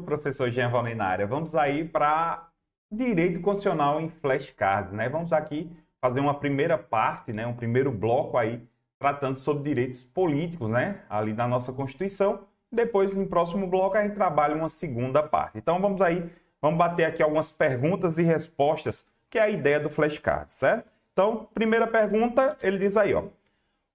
professor Jean Valinária. Vamos aí para direito constitucional em flashcards, né? Vamos aqui fazer uma primeira parte, né? Um primeiro bloco aí tratando sobre direitos políticos, né? Ali da nossa Constituição. Depois, no próximo bloco, a gente trabalha uma segunda parte. Então, vamos aí, vamos bater aqui algumas perguntas e respostas, que é a ideia do flashcard, certo? Então, primeira pergunta, ele diz aí, ó.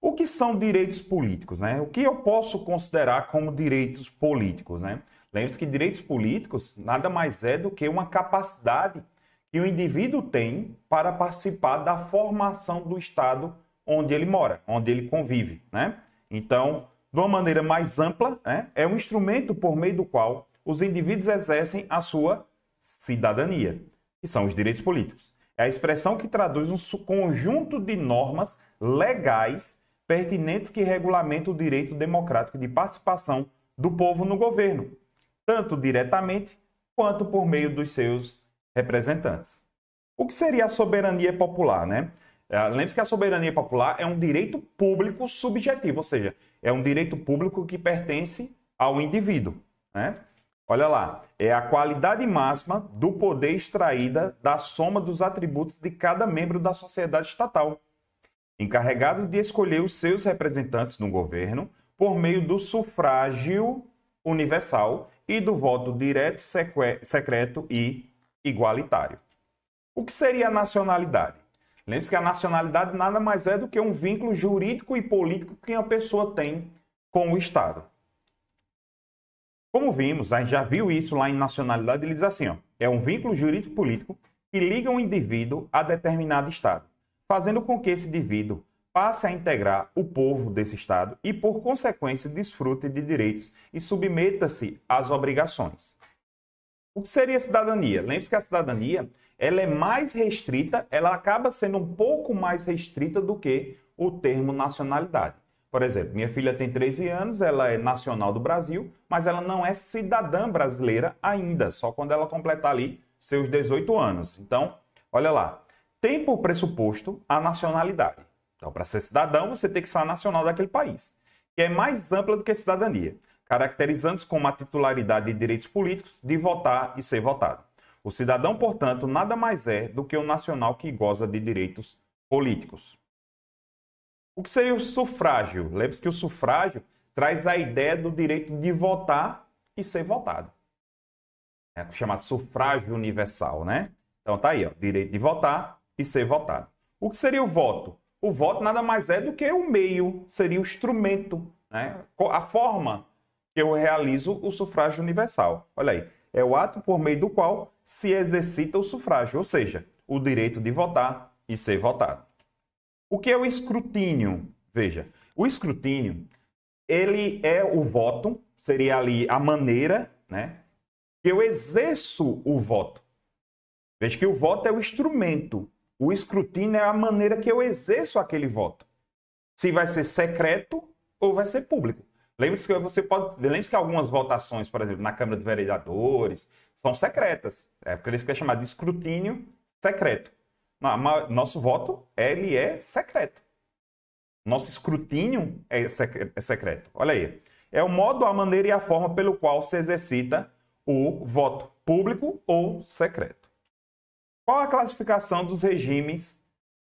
O que são direitos políticos, né? O que eu posso considerar como direitos políticos, né? Lembre-se que direitos políticos nada mais é do que uma capacidade que o indivíduo tem para participar da formação do Estado onde ele mora, onde ele convive. Né? Então, de uma maneira mais ampla, né, é um instrumento por meio do qual os indivíduos exercem a sua cidadania, que são os direitos políticos. É a expressão que traduz um conjunto de normas legais pertinentes que regulamentam o direito democrático de participação do povo no governo, tanto diretamente quanto por meio dos seus representantes. O que seria a soberania popular, né? É, lembre-se que a soberania popular é um direito público subjetivo, ou seja, é um direito público que pertence ao indivíduo. Né? Olha lá, é a qualidade máxima do poder extraída da soma dos atributos de cada membro da sociedade estatal, encarregado de escolher os seus representantes no governo por meio do sufrágio universal e do voto direto, secreto e igualitário. O que seria a nacionalidade? Lembre-se que a nacionalidade nada mais é do que um vínculo jurídico e político que a pessoa tem com o Estado. Como vimos, a gente já viu isso lá em nacionalidade, ele diz assim, ó, é um vínculo jurídico político que liga um indivíduo a determinado Estado, fazendo com que esse indivíduo passe a integrar o povo desse Estado e, por consequência, desfrute de direitos e submeta-se às obrigações. O que seria cidadania? Lembre-se que a cidadania ela é mais restrita, ela acaba sendo um pouco mais restrita do que o termo nacionalidade. Por exemplo, minha filha tem 13 anos, ela é nacional do Brasil, mas ela não é cidadã brasileira ainda, só quando ela completar ali seus 18 anos. Então, olha lá, tem por pressuposto a nacionalidade. Então, para ser cidadão, você tem que ser nacional daquele país, que é mais ampla do que cidadania caracterizando-se como a titularidade de direitos políticos de votar e ser votado. O cidadão, portanto, nada mais é do que o nacional que goza de direitos políticos. O que seria o sufrágio? Lembre-se que o sufrágio traz a ideia do direito de votar e ser votado. É chamado sufrágio universal, né? Então tá aí, ó, direito de votar e ser votado. O que seria o voto? O voto nada mais é do que o meio, seria o instrumento, né? A forma que eu realizo o sufrágio universal. Olha aí, é o ato por meio do qual se exercita o sufrágio, ou seja, o direito de votar e ser votado. O que é o escrutínio? Veja, o escrutínio, ele é o voto, seria ali a maneira, né, que eu exerço o voto. Veja que o voto é o instrumento, o escrutínio é a maneira que eu exerço aquele voto. Se vai ser secreto ou vai ser público. Lembre-se que você pode. Lembre-se que algumas votações, por exemplo, na Câmara de Vereadores, são secretas. É porque eles querem chamar de escrutínio secreto. Nosso voto, ele é secreto. Nosso escrutínio é, é secreto. Olha aí. É o modo, a maneira e a forma pelo qual se exercita o voto, público ou secreto. Qual a classificação dos regimes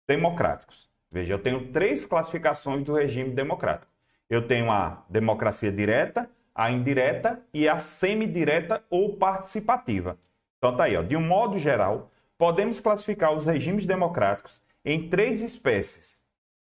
democráticos? Veja, eu tenho três classificações do regime democrático. Eu tenho a democracia direta, a indireta e a semidireta ou participativa. Então tá aí, ó. de um modo geral, podemos classificar os regimes democráticos em três espécies.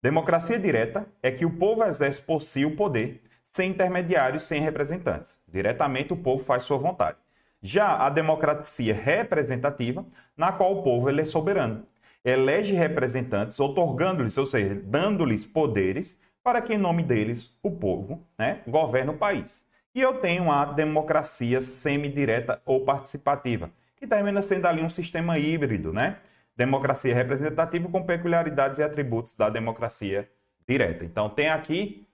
Democracia direta é que o povo exerce por si o poder, sem intermediários, sem representantes. Diretamente o povo faz sua vontade. Já a democracia representativa, na qual o povo ele é soberano, elege representantes, otorgando-lhes, ou seja, dando-lhes poderes para que, em nome deles, o povo né, governe o país. E eu tenho a democracia semidireta ou participativa, que termina sendo ali um sistema híbrido, né? Democracia representativa com peculiaridades e atributos da democracia direta. Então tem aqui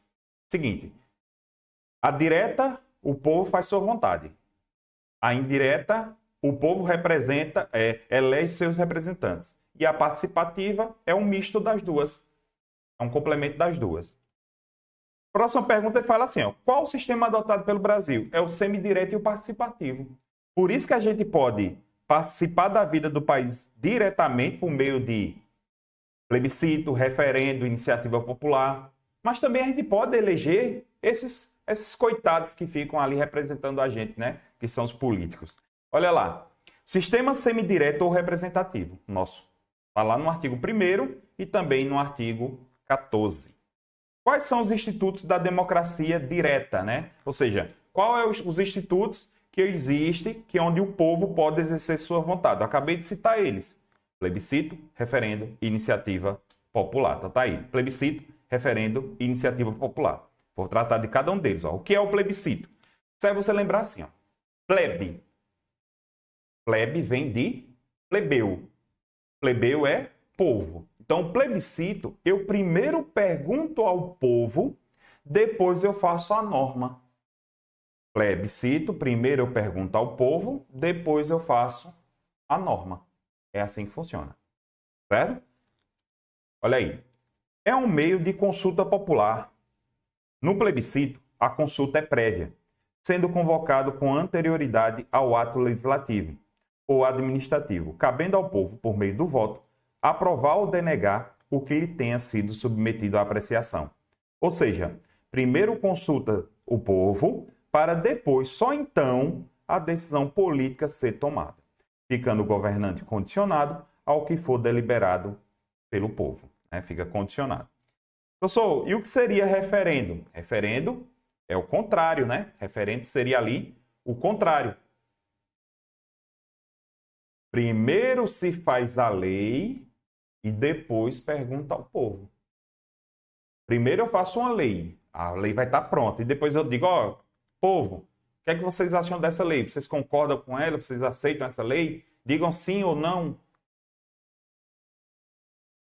seguinte: a direta, o povo faz sua vontade. A indireta, o povo representa, é, elege seus representantes. E a participativa é um misto das duas. É um complemento das duas. Próxima pergunta ele fala assim: ó, qual o sistema adotado pelo Brasil? É o semidireto e o participativo. Por isso que a gente pode participar da vida do país diretamente por meio de plebiscito, referendo, iniciativa popular, mas também a gente pode eleger esses, esses coitados que ficam ali representando a gente, né? Que são os políticos. Olha lá, sistema semidireto ou representativo, nosso. Está lá no artigo 1 e também no artigo 14. Quais são os institutos da democracia direta, né? Ou seja, quais são os institutos que existem, que é onde o povo pode exercer sua vontade? Eu acabei de citar eles. Plebiscito, referendo, iniciativa popular. Então tá aí. Plebiscito, referendo iniciativa popular. Vou tratar de cada um deles. Ó. O que é o plebiscito? Isso é você lembrar assim, ó. Plebe. Plebe vem de plebeu. Plebeu é povo. Então, plebiscito, eu primeiro pergunto ao povo, depois eu faço a norma. Plebiscito, primeiro eu pergunto ao povo, depois eu faço a norma. É assim que funciona. Certo? Olha aí. É um meio de consulta popular. No plebiscito, a consulta é prévia, sendo convocado com anterioridade ao ato legislativo ou administrativo, cabendo ao povo, por meio do voto, aprovar ou denegar o que lhe tenha sido submetido à apreciação. Ou seja, primeiro consulta o povo, para depois, só então, a decisão política ser tomada, ficando o governante condicionado ao que for deliberado pelo povo. Né? Fica condicionado. Professor, e o que seria referendo? Referendo é o contrário, né? Referendo seria ali o contrário. Primeiro se faz a lei e depois pergunta ao povo. Primeiro eu faço uma lei, a lei vai estar pronta, e depois eu digo, ó, povo, o que é que vocês acham dessa lei? Vocês concordam com ela? Vocês aceitam essa lei? Digam sim ou não.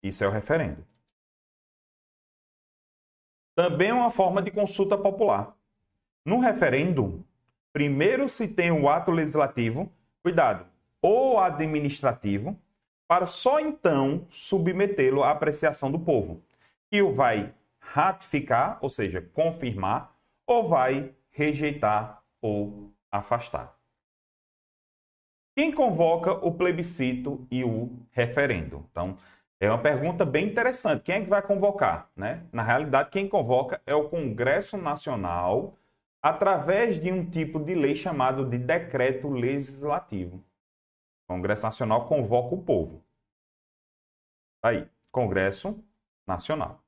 Isso é o referendo. Também é uma forma de consulta popular. No referendo, primeiro se tem o ato legislativo, cuidado, ou administrativo, para só então submetê-lo à apreciação do povo, que o vai ratificar, ou seja, confirmar, ou vai rejeitar ou afastar. Quem convoca o plebiscito e o referendo? Então, é uma pergunta bem interessante. Quem é que vai convocar? Né? Na realidade, quem convoca é o Congresso Nacional através de um tipo de lei chamado de decreto legislativo. O Congresso Nacional convoca o povo. Tá aí, Congresso Nacional.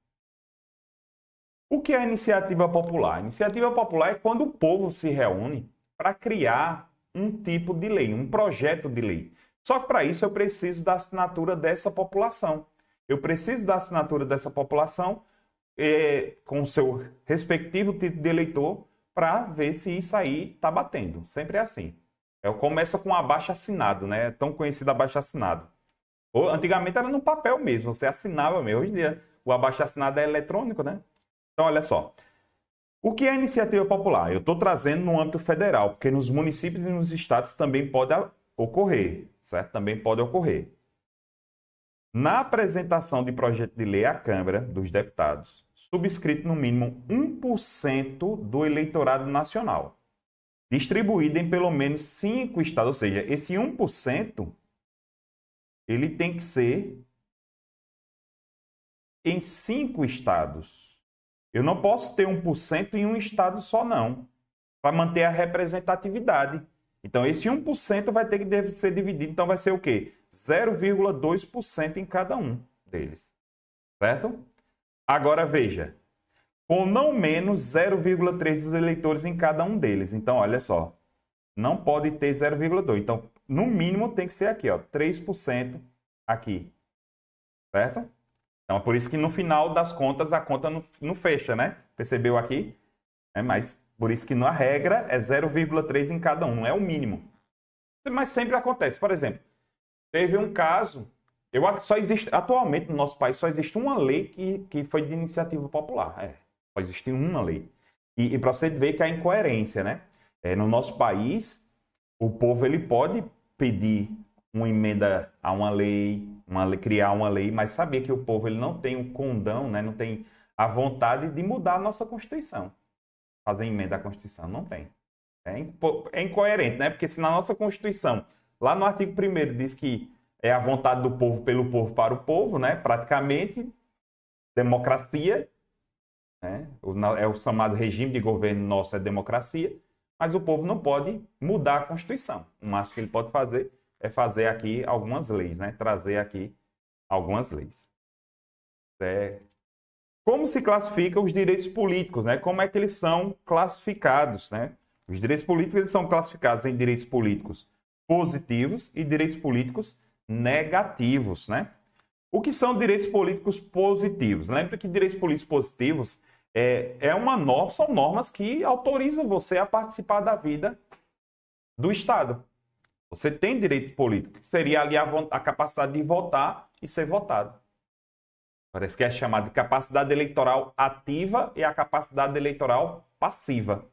O que é a iniciativa popular? A iniciativa popular é quando o povo se reúne para criar um tipo de lei, um projeto de lei. Só que para isso eu preciso da assinatura dessa população. Eu preciso da assinatura dessa população é, com seu respectivo título de eleitor para ver se isso aí está batendo. Sempre é assim. É, começa com abaixo assinado, né? É tão conhecido abaixo assinado. Ou, antigamente era no papel mesmo, você assinava mesmo. Hoje em dia o abaixo assinado é eletrônico, né? Então, olha só. O que é iniciativa popular? Eu estou trazendo no âmbito federal, porque nos municípios e nos estados também pode ocorrer, certo? Também pode ocorrer. Na apresentação de projeto de lei à Câmara dos Deputados, subscrito no mínimo 1% do eleitorado nacional distribuído em pelo menos cinco estados. Ou seja, esse 1% ele tem que ser em cinco estados. Eu não posso ter 1% em um estado só, não, para manter a representatividade. Então, esse 1% vai ter que ser dividido. Então, vai ser o quê? 0,2% em cada um deles. Certo? Agora, veja com não menos 0,3 dos eleitores em cada um deles. Então, olha só, não pode ter 0,2. Então, no mínimo tem que ser aqui, ó, 3% aqui. Certo? Então, é por isso que no final das contas a conta não, não fecha, né? Percebeu aqui? É, mas por isso que na regra é 0,3 em cada um, é o mínimo. Mas sempre acontece. Por exemplo, teve um caso, eu só existe atualmente no nosso país só existe uma lei que, que foi de iniciativa popular. É, só existe uma lei. E, e para você ver que a incoerência, né? É, no nosso país, o povo ele pode pedir uma emenda a uma lei, uma, criar uma lei, mas saber que o povo ele não tem o condão, né? não tem a vontade de mudar a nossa Constituição. Fazer emenda à Constituição. Não tem. É, é incoerente, né? Porque se na nossa Constituição, lá no artigo 1 diz que é a vontade do povo pelo povo para o povo, né? Praticamente, democracia, né? é o chamado regime de governo nosso é democracia, mas o povo não pode mudar a Constituição. O máximo que ele pode fazer é fazer aqui algumas leis, né? Trazer aqui algumas leis. É... Como se classificam os direitos políticos, né? Como é que eles são classificados, né? Os direitos políticos eles são classificados em direitos políticos positivos e direitos políticos negativos, né? O que são direitos políticos positivos? Lembra que direitos políticos positivos é, é uma norma, são normas que autorizam você a participar da vida do Estado. Você tem direito político, que seria ali a, a capacidade de votar e ser votado. Parece que é chamado de capacidade eleitoral ativa e a capacidade eleitoral passiva.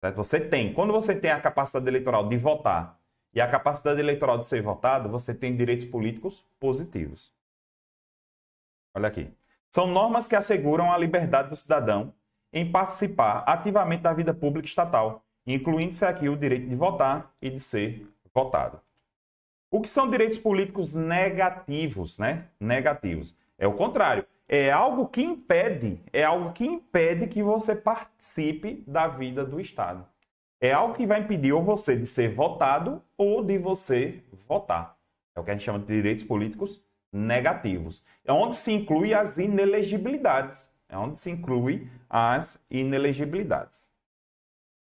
Certo? Você tem. Quando você tem a capacidade eleitoral de votar e a capacidade eleitoral de ser votado, você tem direitos políticos positivos. Olha aqui. São normas que asseguram a liberdade do cidadão em participar ativamente da vida pública estatal, incluindo-se aqui o direito de votar e de ser votado. O que são direitos políticos negativos, né? Negativos. É o contrário. É algo que impede, é algo que impede que você participe da vida do Estado. É algo que vai impedir ou você de ser votado ou de você votar. É o que a gente chama de direitos políticos negativos. É onde se inclui as inelegibilidades. É onde se inclui as inelegibilidades.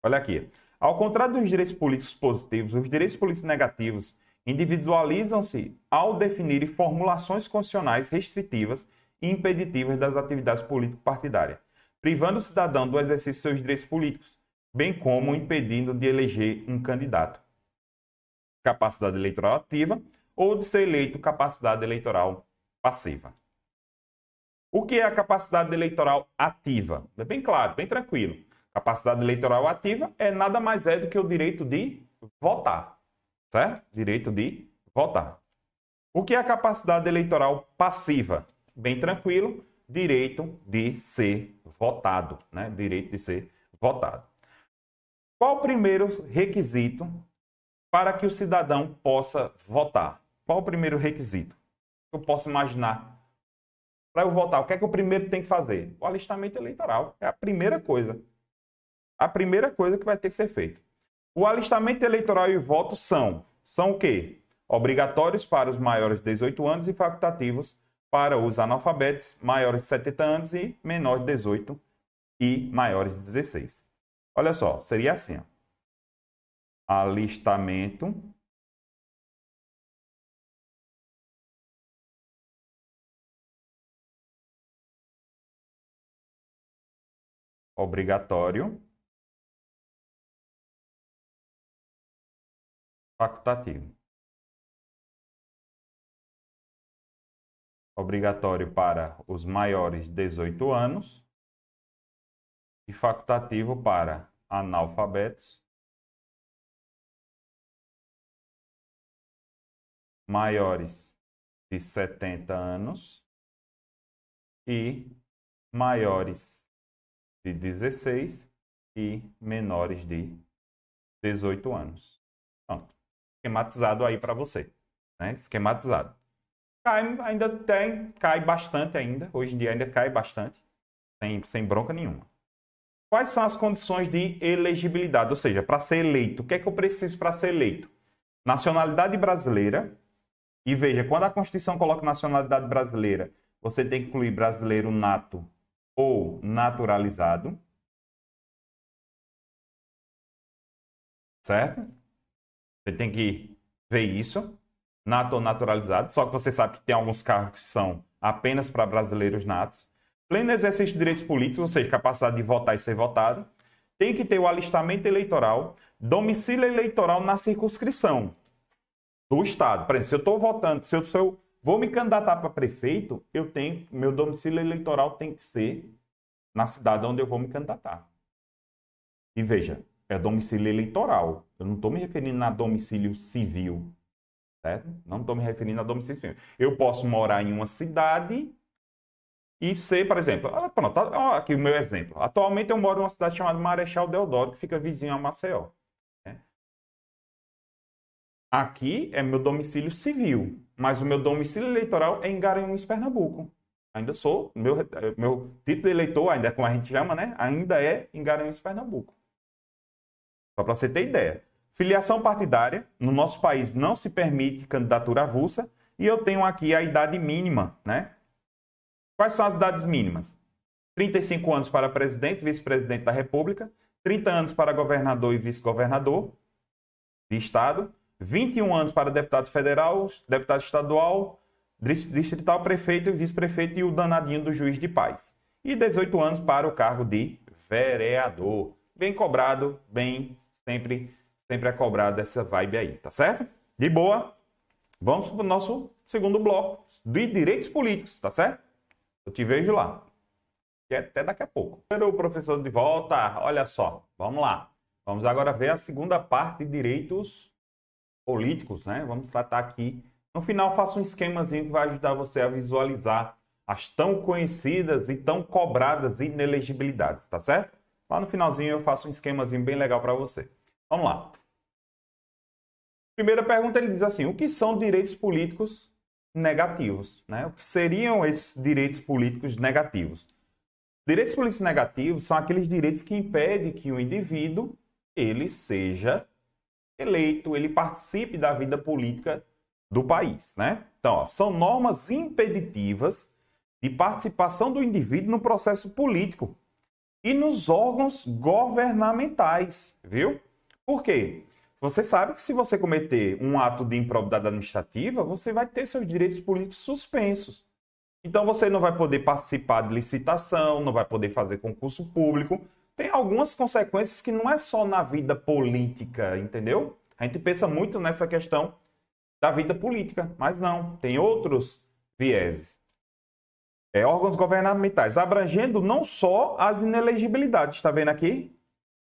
Olha aqui. Ao contrário dos direitos políticos positivos, os direitos políticos negativos individualizam-se ao definirem formulações constitucionais restritivas e impeditivas das atividades político-partidárias, privando o cidadão do exercício de seus direitos políticos, bem como impedindo de eleger um candidato. Capacidade eleitoral ativa ou de ser eleito capacidade eleitoral passiva. O que é a capacidade eleitoral ativa? É bem claro, bem tranquilo. Capacidade eleitoral ativa é nada mais é do que o direito de votar, certo? Direito de votar. O que é a capacidade eleitoral passiva? Bem tranquilo, direito de ser votado, né? Direito de ser votado. Qual o primeiro requisito para que o cidadão possa votar? Qual o primeiro requisito? Eu posso imaginar. Para eu votar, o que é que o primeiro tem que fazer? O alistamento eleitoral. É a primeira coisa. A primeira coisa que vai ter que ser feita. O alistamento eleitoral e o voto são, são o quê? Obrigatórios para os maiores de 18 anos e facultativos para os analfabetos maiores de 70 anos e menores de 18 e maiores de 16. Olha só, seria assim. Ó. Alistamento obrigatório, facultativo. Obrigatório para os maiores de 18 anos e facultativo para analfabetos maiores de 70 anos e maiores de 16 e menores de 18 anos. Esquematizado aí para você. Né? Esquematizado. Cai, ainda tem, cai bastante ainda. Hoje em dia ainda cai bastante. Sem, sem bronca nenhuma. Quais são as condições de elegibilidade? Ou seja, para ser eleito, o que é que eu preciso para ser eleito? Nacionalidade brasileira. E veja, quando a Constituição coloca nacionalidade brasileira, você tem que incluir brasileiro nato ou naturalizado. Certo? Você tem que ver isso. Nato ou naturalizado. Só que você sabe que tem alguns cargos que são apenas para brasileiros natos. Pleno exercício de direitos políticos, ou seja, capacidade de votar e ser votado. Tem que ter o alistamento eleitoral, domicílio eleitoral na circunscrição do Estado. Por exemplo, se eu estou votando, se eu, sou Vou me candidatar para prefeito, eu tenho, meu domicílio eleitoral tem que ser na cidade onde eu vou me candidatar. E veja, é domicílio eleitoral. Eu não estou me referindo a domicílio civil, certo? Não estou me referindo a domicílio civil. Eu posso morar em uma cidade e ser, por exemplo, ah, pronto, aqui o meu exemplo. Atualmente eu moro em uma cidade chamada Marechal Deodoro, que fica vizinho a Maceió. Né? Aqui é meu domicílio civil, mas o meu domicílio eleitoral é em Garanhuns, Pernambuco. Ainda sou, meu, meu título de eleitor, ainda é como a gente chama, né? Ainda é em Garanhuns, Pernambuco. Só para você ter ideia. Filiação partidária, no nosso país não se permite candidatura avulsa, e eu tenho aqui a idade mínima, né? Quais são as idades mínimas? 35 anos para presidente e vice-presidente da República, 30 anos para governador e vice-governador de estado, 21 anos para deputado federal, deputado estadual, distrital, prefeito e vice-prefeito e o danadinho do juiz de paz. E 18 anos para o cargo de vereador. Bem cobrado, bem sempre sempre é cobrado essa vibe aí, tá certo? De boa. Vamos para o nosso segundo bloco de direitos políticos, tá certo? Eu te vejo lá. Que é até daqui a pouco. O professor de volta, olha só, vamos lá. Vamos agora ver a segunda parte de direitos políticos, né? Vamos tratar aqui. No final, faço um esquemazinho que vai ajudar você a visualizar as tão conhecidas e tão cobradas inelegibilidades, tá certo? Lá no finalzinho eu faço um esquemazinho bem legal para você. Vamos lá. Primeira pergunta ele diz assim: o que são direitos políticos negativos? Né? O que seriam esses direitos políticos negativos? Direitos políticos negativos são aqueles direitos que impedem que o indivíduo ele seja eleito, ele participe da vida política do país, né? Então, ó, são normas impeditivas de participação do indivíduo no processo político e nos órgãos governamentais, viu? Por quê? Você sabe que se você cometer um ato de improbidade administrativa, você vai ter seus direitos políticos suspensos. Então você não vai poder participar de licitação, não vai poder fazer concurso público. Tem algumas consequências que não é só na vida política, entendeu? A gente pensa muito nessa questão da vida política, mas não, tem outros vieses. É, órgãos governamentais, abrangendo não só as inelegibilidades, está vendo aqui?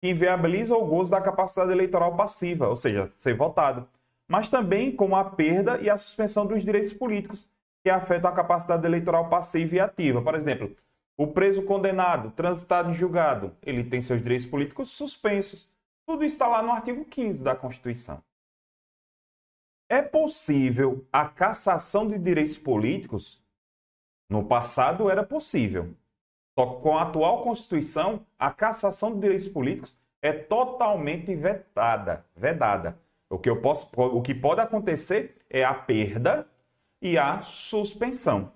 Que inviabiliza o gozo da capacidade eleitoral passiva, ou seja, ser votado, mas também como a perda e a suspensão dos direitos políticos, que afetam a capacidade eleitoral passiva e ativa. Por exemplo, o preso condenado, transitado em julgado, ele tem seus direitos políticos suspensos. Tudo está lá no artigo 15 da Constituição. É possível a cassação de direitos políticos? No passado era possível. Só que com a atual Constituição, a cassação de direitos políticos é totalmente vetada, vedada. O que, eu posso, o que pode acontecer é a perda e a suspensão.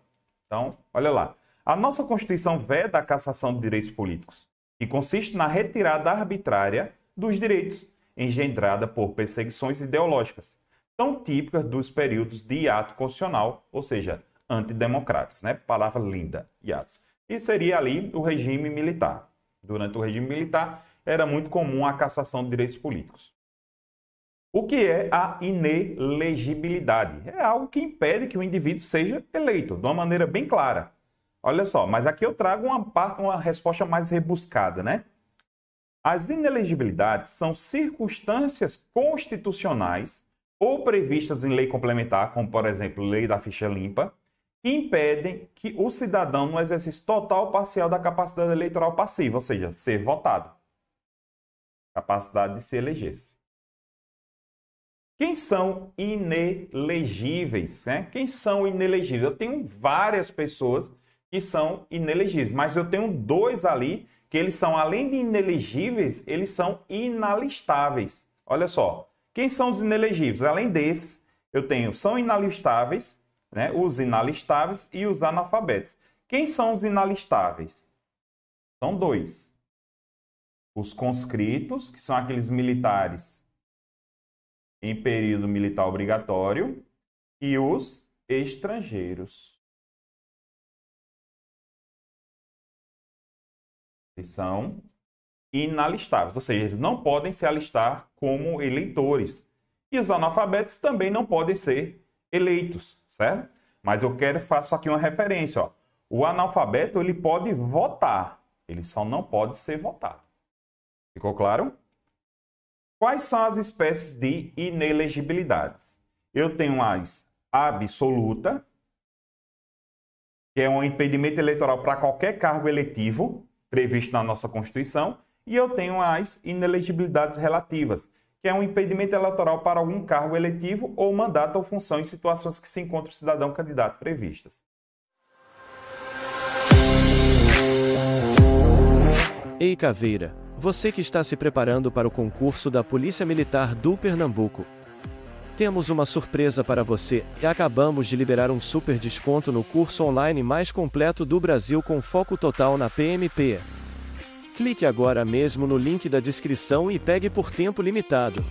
Então, olha lá. A nossa Constituição veda a cassação de direitos políticos, que consiste na retirada arbitrária dos direitos, engendrada por perseguições ideológicas, tão típicas dos períodos de ato constitucional, ou seja, antidemocráticos, né? Palavra linda, IATS. E seria ali o regime militar. Durante o regime militar, era muito comum a cassação de direitos políticos. O que é a inelegibilidade? É algo que impede que o indivíduo seja eleito, de uma maneira bem clara. Olha só, mas aqui eu trago uma, uma resposta mais rebuscada, né? As inelegibilidades são circunstâncias constitucionais ou previstas em lei complementar, como por exemplo, lei da ficha limpa, que impedem que o cidadão, no exercício total ou parcial da capacidade eleitoral passiva, ou seja, ser votado, capacidade de se eleger-se. Quem são inelegíveis? Né? Quem são inelegíveis? Eu tenho várias pessoas que são inelegíveis, mas eu tenho dois ali que eles são, além de inelegíveis, eles são inalistáveis. Olha só, quem são os inelegíveis? Além desses, eu tenho são inalistáveis, né, os inalistáveis e os analfabetos. Quem são os inalistáveis? São dois. Os conscritos, que são aqueles militares em período militar obrigatório, e os estrangeiros. Eles são inalistáveis, ou seja, eles não podem se alistar como eleitores. E os analfabetos também não podem ser eleitos, certo? Mas eu quero faço aqui uma referência, ó. O analfabeto ele pode votar, ele só não pode ser votado. Ficou claro? Quais são as espécies de inelegibilidades? Eu tenho as absoluta, que é um impedimento eleitoral para qualquer cargo eletivo previsto na nossa Constituição, e eu tenho as inelegibilidades relativas, que é um impedimento eleitoral para algum cargo eletivo ou mandato ou função em situações que se encontra o cidadão candidato previstas. Ei Caveira, você que está se preparando para o concurso da Polícia Militar do Pernambuco. Temos uma surpresa para você e acabamos de liberar um super desconto no curso online mais completo do Brasil com foco total na PMP. Clique agora mesmo no link da descrição e pegue por tempo limitado.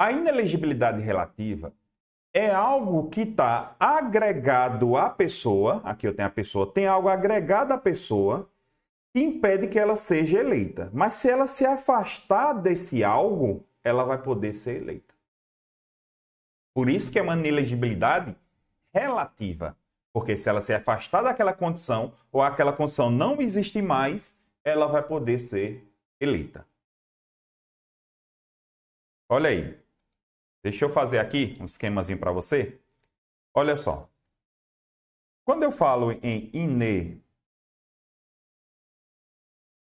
A inelegibilidade relativa é algo que está agregado à pessoa, aqui eu tenho a pessoa, tem algo agregado à pessoa que impede que ela seja eleita. Mas se ela se afastar desse algo, ela vai poder ser eleita. Por isso que é uma inelegibilidade relativa. Porque se ela se afastar daquela condição, ou aquela condição não existe mais, ela vai poder ser eleita. Olha aí. Deixa eu fazer aqui um esquemazinho para você. Olha só. Quando eu falo em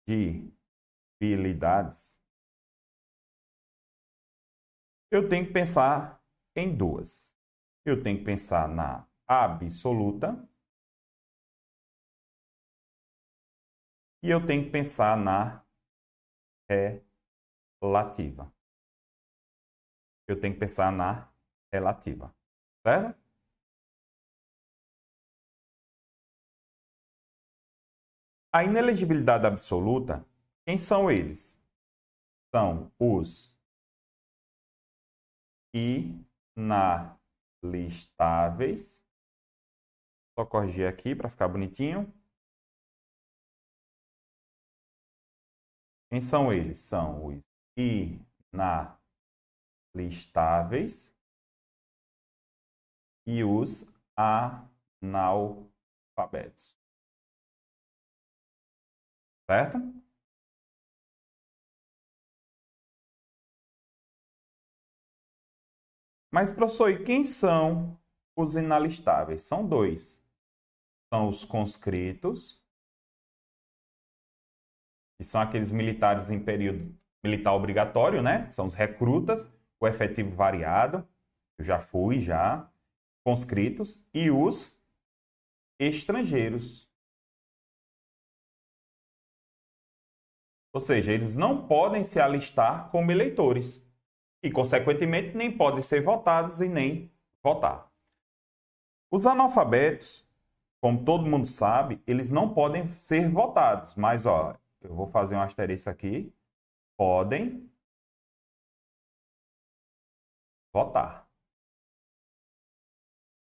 inegibilidades, eu tenho que pensar em duas. Eu tenho que pensar na absoluta e eu tenho que pensar na relativa eu tenho que pensar na relativa. Certo? A inelegibilidade absoluta, quem são eles? São os inalistáveis. Só corrigir aqui para ficar bonitinho. Quem são eles? São os inalistáveis listáveis e os analfabetos. Certo? Mas, professor, e quem são os inalistáveis? São dois. São os conscritos, que são aqueles militares em período militar obrigatório, né? São os recrutas o efetivo variado, eu já fui já, conscritos, e os estrangeiros. Ou seja, eles não podem se alistar como eleitores e, consequentemente, nem podem ser votados e nem votar. Os analfabetos, como todo mundo sabe, eles não podem ser votados, mas ó, eu vou fazer um asterisco aqui, podem votar.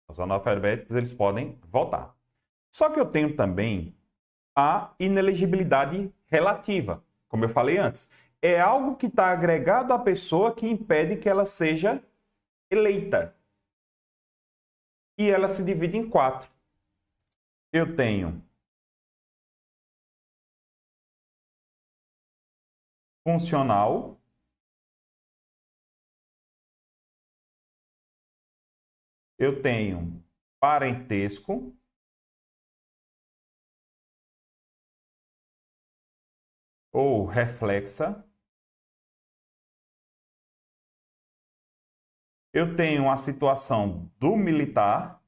Os analfabetos eles podem votar. Só que eu tenho também a inelegibilidade relativa, como eu falei antes. É algo que está agregado à pessoa que impede que ela seja eleita. E ela se divide em quatro. Eu tenho funcional, eu tenho parentesco, ou reflexa. Eu tenho a situação do militar,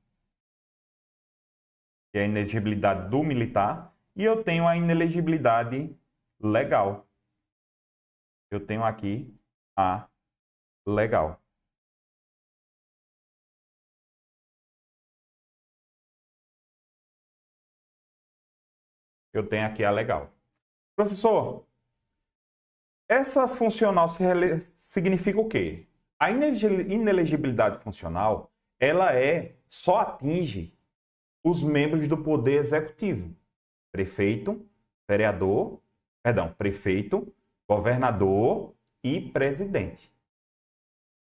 que é a inelegibilidade do militar, e eu tenho a inelegibilidade legal. Eu tenho aqui a legal. Eu tenho aqui a legal. Professor, essa funcional significa o quê? A inelegibilidade funcional, ela é só atinge os membros do poder executivo. Prefeito, vereador, perdão, prefeito, governador e presidente.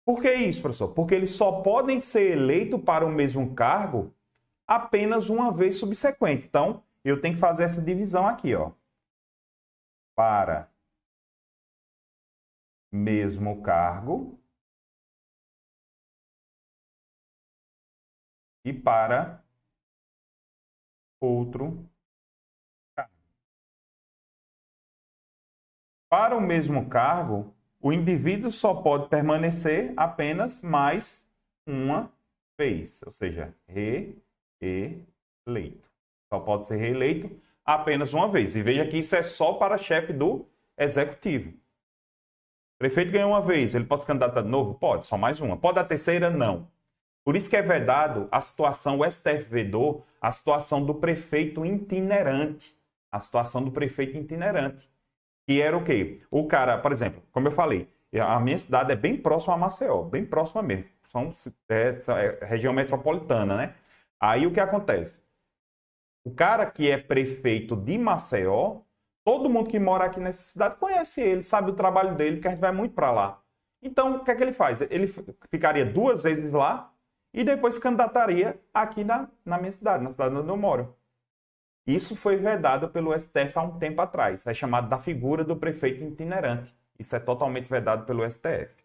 Por que isso, professor? Porque eles só podem ser eleitos para o mesmo cargo apenas uma vez subsequente. Então, eu tenho que fazer essa divisão aqui, ó. Para mesmo cargo e para outro cargo. Para o mesmo cargo, o indivíduo só pode permanecer apenas mais uma vez, ou seja, reeleito. Só pode ser reeleito apenas uma vez. E veja que isso é só para chefe do executivo. Prefeito ganhou uma vez, ele pode se candidatar de novo? Pode, só mais uma. Pode a terceira? Não. Por isso que é vedado a situação, o STF vedou a situação do prefeito itinerante. A situação do prefeito itinerante. Que era o quê? O cara, por exemplo, como eu falei, a minha cidade é bem próxima a Maceió, bem próxima mesmo. São, é, é região metropolitana, né? Aí o que acontece? O cara que é prefeito de Maceió, todo mundo que mora aqui nessa cidade conhece ele, sabe o trabalho dele, porque a gente vai muito para lá. Então, o que é que ele faz? Ele ficaria duas vezes lá e depois candidataria aqui na, na minha cidade, na cidade onde eu moro. Isso foi vedado pelo STF há um tempo atrás. É chamado da figura do prefeito itinerante. Isso é totalmente vedado pelo STF.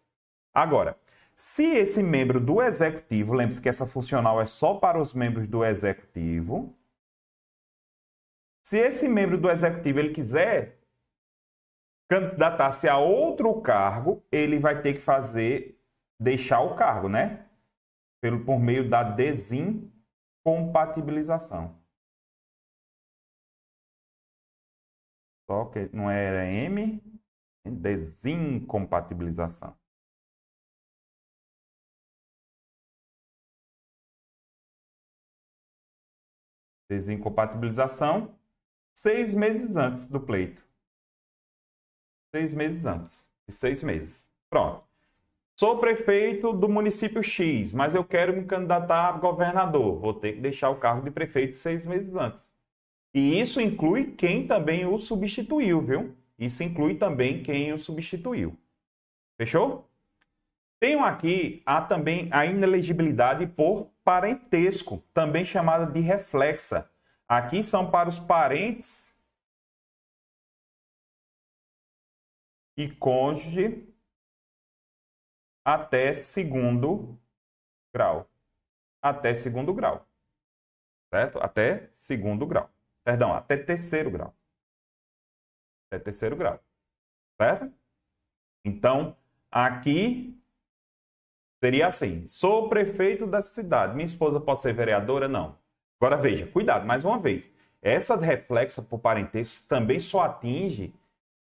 Agora, se esse membro do executivo, lembre-se que essa funcional é só para os membros do executivo, se esse membro do executivo ele quiser candidatar-se a outro cargo, ele vai ter que fazer deixar o cargo, né? Pelo por meio da desincompatibilização. Só que não era M, desincompatibilização. Desincompatibilização seis meses antes do pleito. Seis meses antes. De seis meses. Pronto. Sou prefeito do município X, mas eu quero me candidatar a governador. Vou ter que deixar o cargo de prefeito seis meses antes. E isso inclui quem também o substituiu, viu? Isso inclui também quem o substituiu. Fechou? Tenho aqui a, também a inelegibilidade por parentesco, também chamada de reflexa. Aqui são para os parentes e cônjuge até segundo grau. Até segundo grau. Certo? Até segundo grau. Perdão, até terceiro grau. Até terceiro grau. Certo? Então, aqui seria assim: sou prefeito da cidade. Minha esposa pode ser vereadora? Não. Agora veja, cuidado, mais uma vez. Essa reflexa por parentesco também só atinge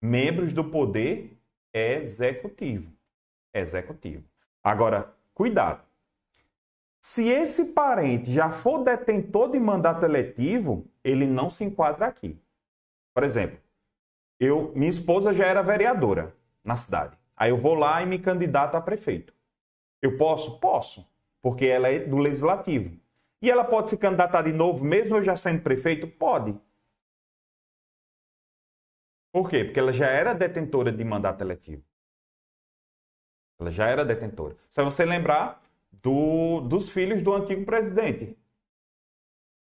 membros do poder executivo. Executivo. Agora, cuidado. Se esse parente já for detentor de mandato eletivo, ele não se enquadra aqui. Por exemplo, eu, minha esposa já era vereadora na cidade. Aí eu vou lá e me candidato a prefeito. Eu posso? Posso, porque ela é do legislativo. E ela pode se candidatar de novo, mesmo eu já sendo prefeito? Pode. Por quê? Porque ela já era detentora de mandato eletivo. Ela já era detentora. Só você lembrar do, dos filhos do antigo presidente.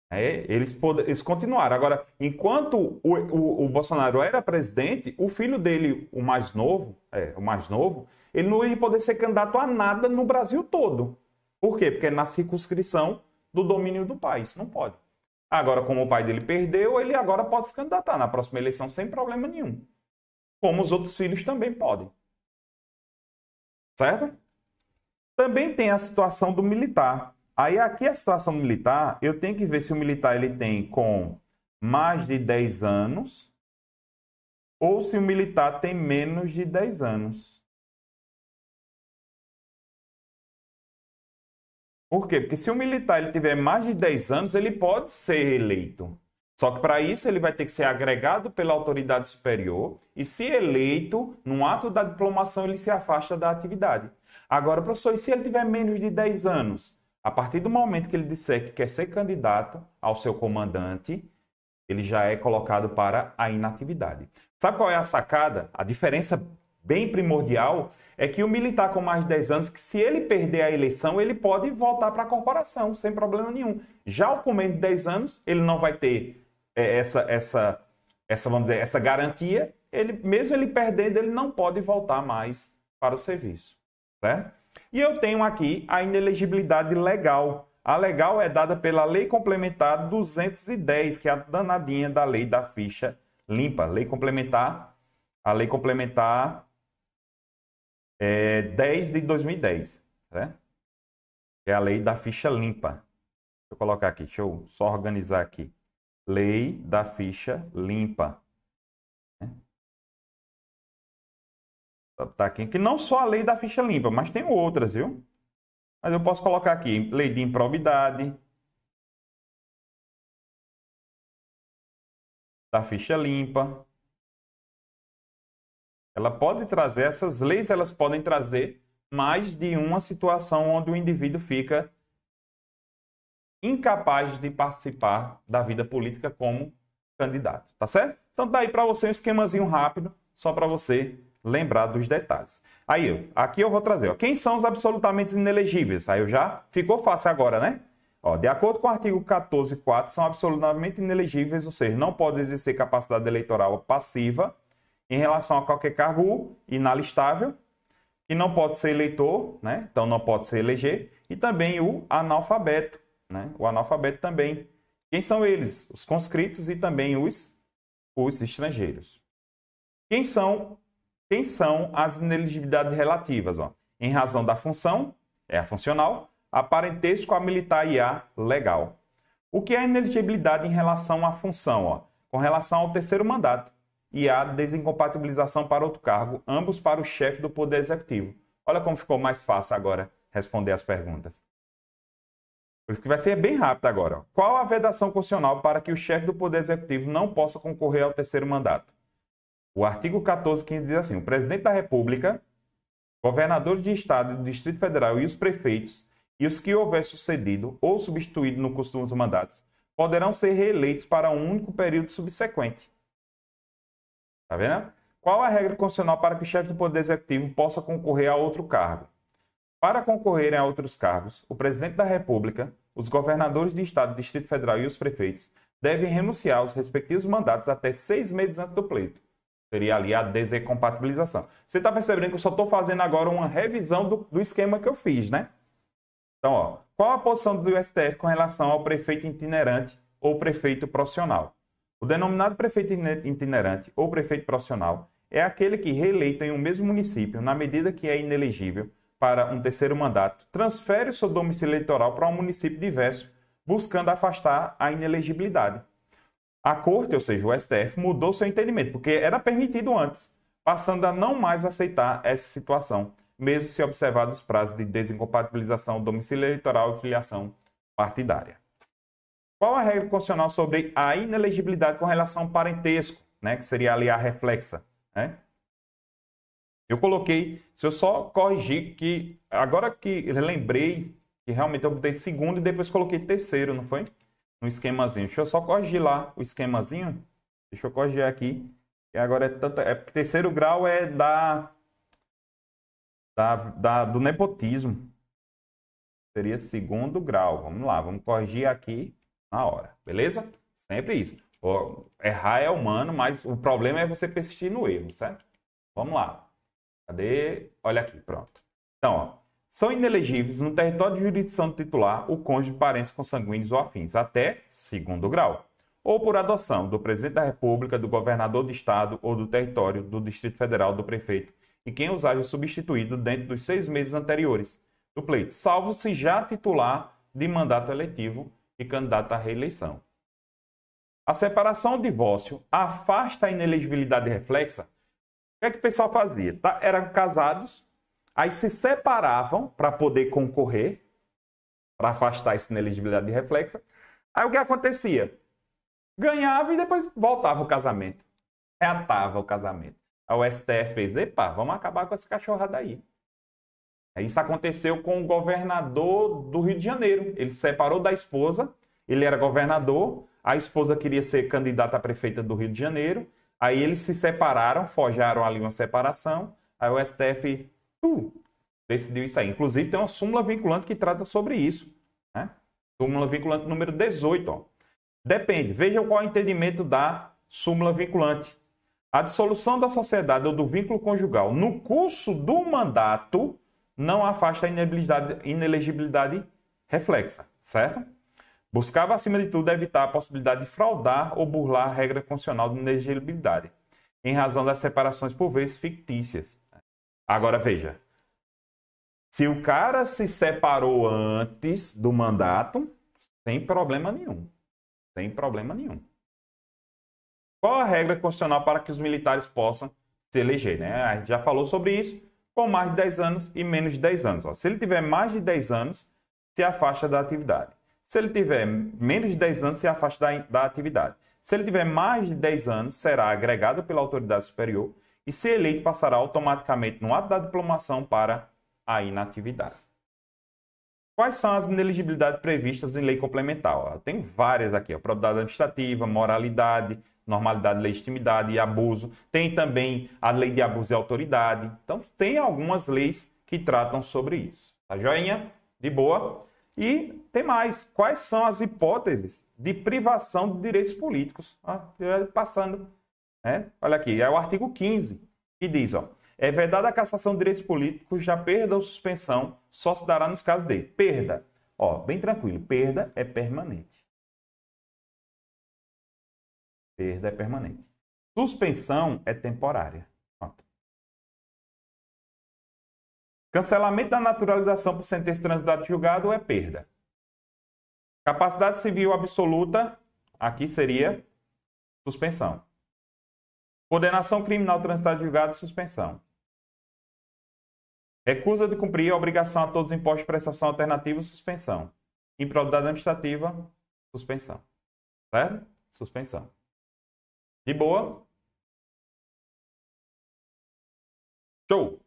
É, eles, eles continuaram. Agora, enquanto o, o, o, Bolsonaro era presidente, o filho dele, o mais novo, é, o mais novo, ele não ia poder ser candidato a nada no Brasil todo. Por quê? Porque na circunscrição do domínio do pai. Isso não pode. Agora, como o pai dele perdeu, ele agora pode se candidatar na próxima eleição sem problema nenhum. Como os outros filhos também podem. Certo? Também tem a situação do militar. Aí aqui a situação militar, eu tenho que ver se o militar ele tem com mais de 10 anos ou se o militar tem menos de 10 anos. Por quê? Porque se o militar ele tiver mais de 10 anos, ele pode ser eleito. Só que para isso ele vai ter que ser agregado pela autoridade superior e, se eleito, num ato da diplomação, ele se afasta da atividade. Agora, professor, e se ele tiver menos de 10 anos? A partir do momento que ele disser que quer ser candidato ao seu comandante, ele já é colocado para a inatividade. Sabe qual é a sacada? A diferença bem primordial é que o militar com mais de 10 anos, que se ele perder a eleição, ele pode voltar para a corporação sem problema nenhum. Já o com menos de 10 anos, ele não vai ter essa, essa, essa, vamos dizer, essa garantia ele, mesmo ele perdendo, ele não pode voltar mais para o serviço. Certo? E eu tenho aqui a inelegibilidade legal. A legal é dada pela Lei Complementar 210, que é a danadinha da lei da ficha limpa. Lei complementar, a lei complementar é, 10 de 2010, né? é a lei da ficha limpa. Deixa eu colocar aqui, deixa eu só organizar aqui. Lei da ficha limpa. Tá aqui, que não só a lei da ficha limpa, mas tem outras, viu? Mas eu posso colocar aqui lei de improbidade, da ficha limpa. Ela pode trazer essas leis, elas podem trazer mais de uma situação onde o indivíduo fica incapaz de participar da vida política como candidato, tá certo? Então daí para você um esquemazinho rápido, só para você lembrar dos detalhes. Aí, aqui eu vou trazer, ó, quem são os absolutamente inelegíveis? Aí eu já ficou fácil agora, né? Ó, de acordo com o artigo 14.4, são absolutamente inelegíveis, ou seja, não podem exercer capacidade eleitoral passiva em relação a qualquer cargo inalistável, e não pode ser eleitor, né? então não pode se eleger, e também o analfabeto, né? o analfabeto também. Quem são eles? Os conscritos e também os, os estrangeiros. Quem são quem são as ineligibilidades relativas? Ó? Em razão da função, é a funcional, a parentesco, a militar e a legal. O que é ineligibilidade em relação à função? Ó? Com relação ao terceiro mandato e a desincompatibilização para outro cargo, ambos para o chefe do Poder Executivo. Olha como ficou mais fácil agora responder as perguntas. Por isso que vai ser bem rápido agora. Qual a vedação constitucional para que o chefe do Poder Executivo não possa concorrer ao terceiro mandato? O artigo 1415 diz assim: o presidente da República, governadores de Estado e do Distrito Federal e os prefeitos e os que houver sucedido ou substituído no costume dos mandatos poderão ser reeleitos para um único período subsequente. Tá vendo? Qual a regra constitucional para que o chefe do Poder Executivo possa concorrer a outro cargo? Para concorrerem a outros cargos, o presidente da República, os governadores de Estado, Distrito Federal e os prefeitos devem renunciar aos respectivos mandatos até seis meses antes do pleito. Seria ali a desincompatibilização. Você está percebendo que eu só estou fazendo agora uma revisão do, do, esquema que eu fiz, né? Então, ó, qual a posição do STF com relação ao prefeito itinerante ou prefeito profissional? O denominado prefeito itinerante ou prefeito profissional é aquele que, reeleito em um mesmo município, na medida que é inelegível para um terceiro mandato, transfere seu domicílio eleitoral para um município diverso, buscando afastar a inelegibilidade. A corte, ou seja, o STF, mudou seu entendimento, porque era permitido antes, passando a não mais aceitar essa situação, mesmo se observados os prazos de desincompatibilização domicílio eleitoral e filiação partidária. Qual a regra constitucional sobre a inelegibilidade com relação ao parentesco, né, que seria ali a reflexa? Né? Eu coloquei, se eu só corrigir que agora que lembrei que realmente eu botei segundo e depois coloquei terceiro, não foi? no esquemazinho. Deixa eu só corrigir lá o esquemazinho. Deixa eu corrigir aqui. E agora é tanto. É porque terceiro grau é da, da, da do nepotismo. Seria segundo grau. Vamos lá, vamos corrigir aqui na hora. Beleza? Sempre isso. Errar é humano, mas o problema é você persistir no erro, certo? Vamos lá. Cadê? Olha aqui, pronto. Então, ó, são inelegíveis no território de jurisdição do titular o cônjuge, parentes consanguíneos ou afins, até segundo grau, ou por adoção do presidente da República, do governador do estado ou do território do Distrito Federal do prefeito, e quem os haja substituído dentro dos seis meses anteriores do pleito, salvo se já titular de mandato eletivo e candidato à reeleição. A separação ou divórcio afasta a inelegibilidade reflexa. Que é que o pessoal fazia? Tá? Eram casados, Aí se separavam para poder concorrer, para afastar essa ineligibilidade de reflexa. Aí o que acontecia? Ganhava e depois voltava o casamento. Reatava o casamento. Aí o STF fez, epa, vamos acabar com essa cachorrada aí. Isso aconteceu com o governador do Rio de Janeiro. Ele se separou da esposa, ele era governador, a esposa queria ser candidata a prefeita do Rio de Janeiro, aí eles se separaram, forjaram ali uma separação, aí o STF uh, decidiu isso aí. Inclusive, tem uma súmula vinculante que trata sobre isso. Né? Súmula vinculante número 18. Ó. Depende. Veja qual é o entendimento da súmula vinculante. A dissolução da sociedade ou do vínculo conjugal no curso do mandato não afasta a inelegibilidade, inelegibilidade reflexa, certo? Buscava, acima de tudo, evitar a possibilidade de fraudar ou burlar a regra constitucional de inelegibilidade, em razão das separações por vezes fictícias. Agora veja, se o cara se separou antes do mandato, sem problema nenhum. Sem problema nenhum. Qual a regra constitucional para que os militares possam se eleger? Né? A gente já falou sobre isso, com mais de 10 anos e menos de 10 anos. Ó, se ele tiver mais de 10 anos, se afasta da atividade. Se ele tiver menos de 10 anos, se afasta da, da atividade. Se ele tiver mais de 10 anos, será agregado pela autoridade superior e, se eleito, passará automaticamente no ato da diplomação para a inatividade. Quais são as ineligibilidades previstas em lei complementar? Tem várias aqui: ó, probidade administrativa, moralidade, normalidade, legitimidade e abuso. Tem também a lei de abuso e autoridade. Então, tem algumas leis que tratam sobre isso. Tá joinha? De boa? E tem mais. Quais são as hipóteses de privação de direitos políticos? Ah, passando. Né? Olha aqui, é o artigo 15, que diz, ó, é vedada a cassação de direitos políticos, já perda ou suspensão só se dará nos casos de perda. Ó, bem tranquilo, perda é permanente. Perda é permanente. Suspensão é temporária. Cancelamento da naturalização por sentença transitada de julgado é perda. Capacidade civil absoluta, aqui seria suspensão. Condenação criminal transitada de julgado, suspensão. Recusa de cumprir a obrigação a todos os impostos de prestação alternativa, suspensão. Improbidade administrativa, suspensão. Certo? Suspensão. De boa? Show!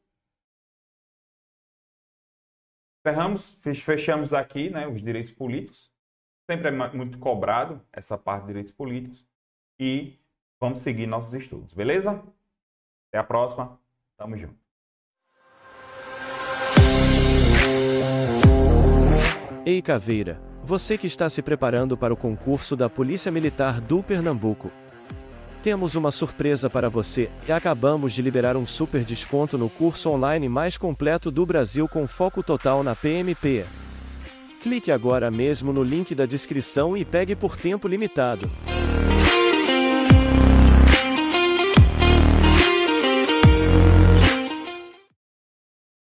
Ferramos, fechamos aqui né, os direitos políticos. Sempre é muito cobrado essa parte de direitos políticos. E vamos seguir nossos estudos, beleza? Até a próxima. Tamo junto. Ei Caveira, você que está se preparando para o concurso da Polícia Militar do Pernambuco. Temos uma surpresa para você e acabamos de liberar um super desconto no curso online mais completo do Brasil com foco total na PMP. Clique agora mesmo no link da descrição e pegue por tempo limitado.